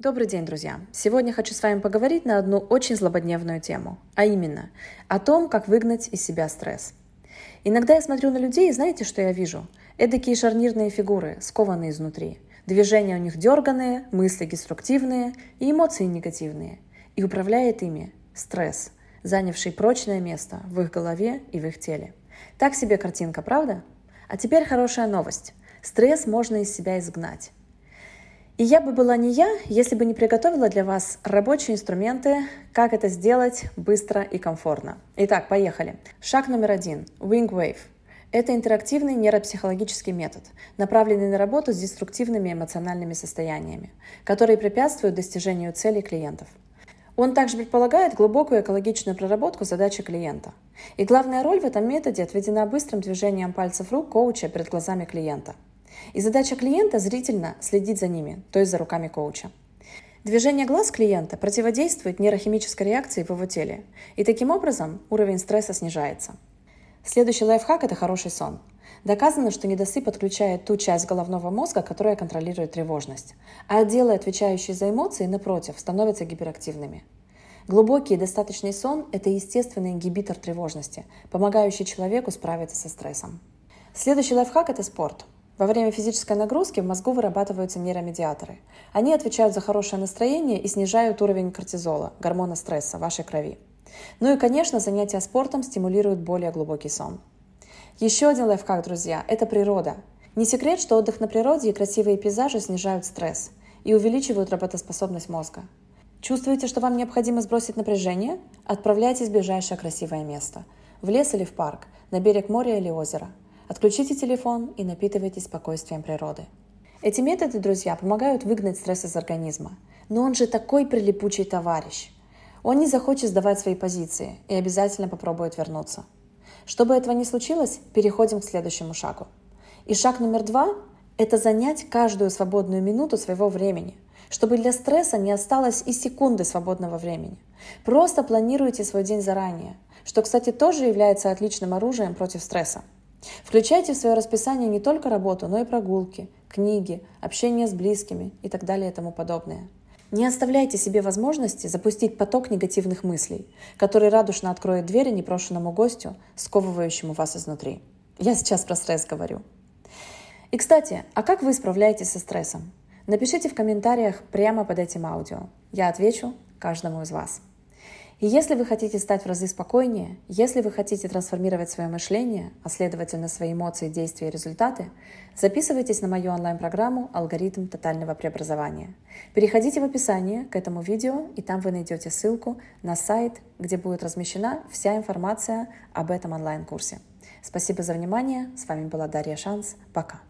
Добрый день, друзья! Сегодня хочу с вами поговорить на одну очень злободневную тему, а именно о том, как выгнать из себя стресс. Иногда я смотрю на людей и знаете, что я вижу? Эдакие шарнирные фигуры, скованные изнутри. Движения у них дерганные, мысли деструктивные и эмоции негативные. И управляет ими стресс, занявший прочное место в их голове и в их теле. Так себе картинка, правда? А теперь хорошая новость. Стресс можно из себя изгнать. И я бы была не я, если бы не приготовила для вас рабочие инструменты, как это сделать быстро и комфортно. Итак, поехали. Шаг номер один. Wing Wave. Это интерактивный нейропсихологический метод, направленный на работу с деструктивными эмоциональными состояниями, которые препятствуют достижению целей клиентов. Он также предполагает глубокую экологичную проработку задачи клиента. И главная роль в этом методе отведена быстрым движением пальцев рук коуча перед глазами клиента – и задача клиента зрительно следить за ними, то есть за руками коуча. Движение глаз клиента противодействует нейрохимической реакции в его теле, и таким образом уровень стресса снижается. Следующий лайфхак – это хороший сон. Доказано, что недосып отключает ту часть головного мозга, которая контролирует тревожность, а отделы, отвечающие за эмоции, напротив, становятся гиперактивными. Глубокий и достаточный сон – это естественный ингибитор тревожности, помогающий человеку справиться со стрессом. Следующий лайфхак – это спорт – во время физической нагрузки в мозгу вырабатываются нейромедиаторы. Они отвечают за хорошее настроение и снижают уровень кортизола, гормона стресса в вашей крови. Ну и, конечно, занятия спортом стимулируют более глубокий сон. Еще один лайфхак, друзья, это природа. Не секрет, что отдых на природе и красивые пейзажи снижают стресс и увеличивают работоспособность мозга. Чувствуете, что вам необходимо сбросить напряжение? Отправляйтесь в ближайшее красивое место. В лес или в парк, на берег моря или озера – Отключите телефон и напитывайтесь спокойствием природы. Эти методы, друзья, помогают выгнать стресс из организма. Но он же такой прилипучий товарищ. Он не захочет сдавать свои позиции и обязательно попробует вернуться. Чтобы этого не случилось, переходим к следующему шагу. И шаг номер два – это занять каждую свободную минуту своего времени, чтобы для стресса не осталось и секунды свободного времени. Просто планируйте свой день заранее, что, кстати, тоже является отличным оружием против стресса. Включайте в свое расписание не только работу, но и прогулки, книги, общение с близкими и так далее и тому подобное. Не оставляйте себе возможности запустить поток негативных мыслей, который радушно откроет двери непрошенному гостю, сковывающему вас изнутри. Я сейчас про стресс говорю. И, кстати, а как вы справляетесь со стрессом? Напишите в комментариях прямо под этим аудио. Я отвечу каждому из вас. И если вы хотите стать в разы спокойнее, если вы хотите трансформировать свое мышление, а следовательно свои эмоции, действия и результаты, записывайтесь на мою онлайн-программу «Алгоритм тотального преобразования». Переходите в описание к этому видео, и там вы найдете ссылку на сайт, где будет размещена вся информация об этом онлайн-курсе. Спасибо за внимание. С вами была Дарья Шанс. Пока.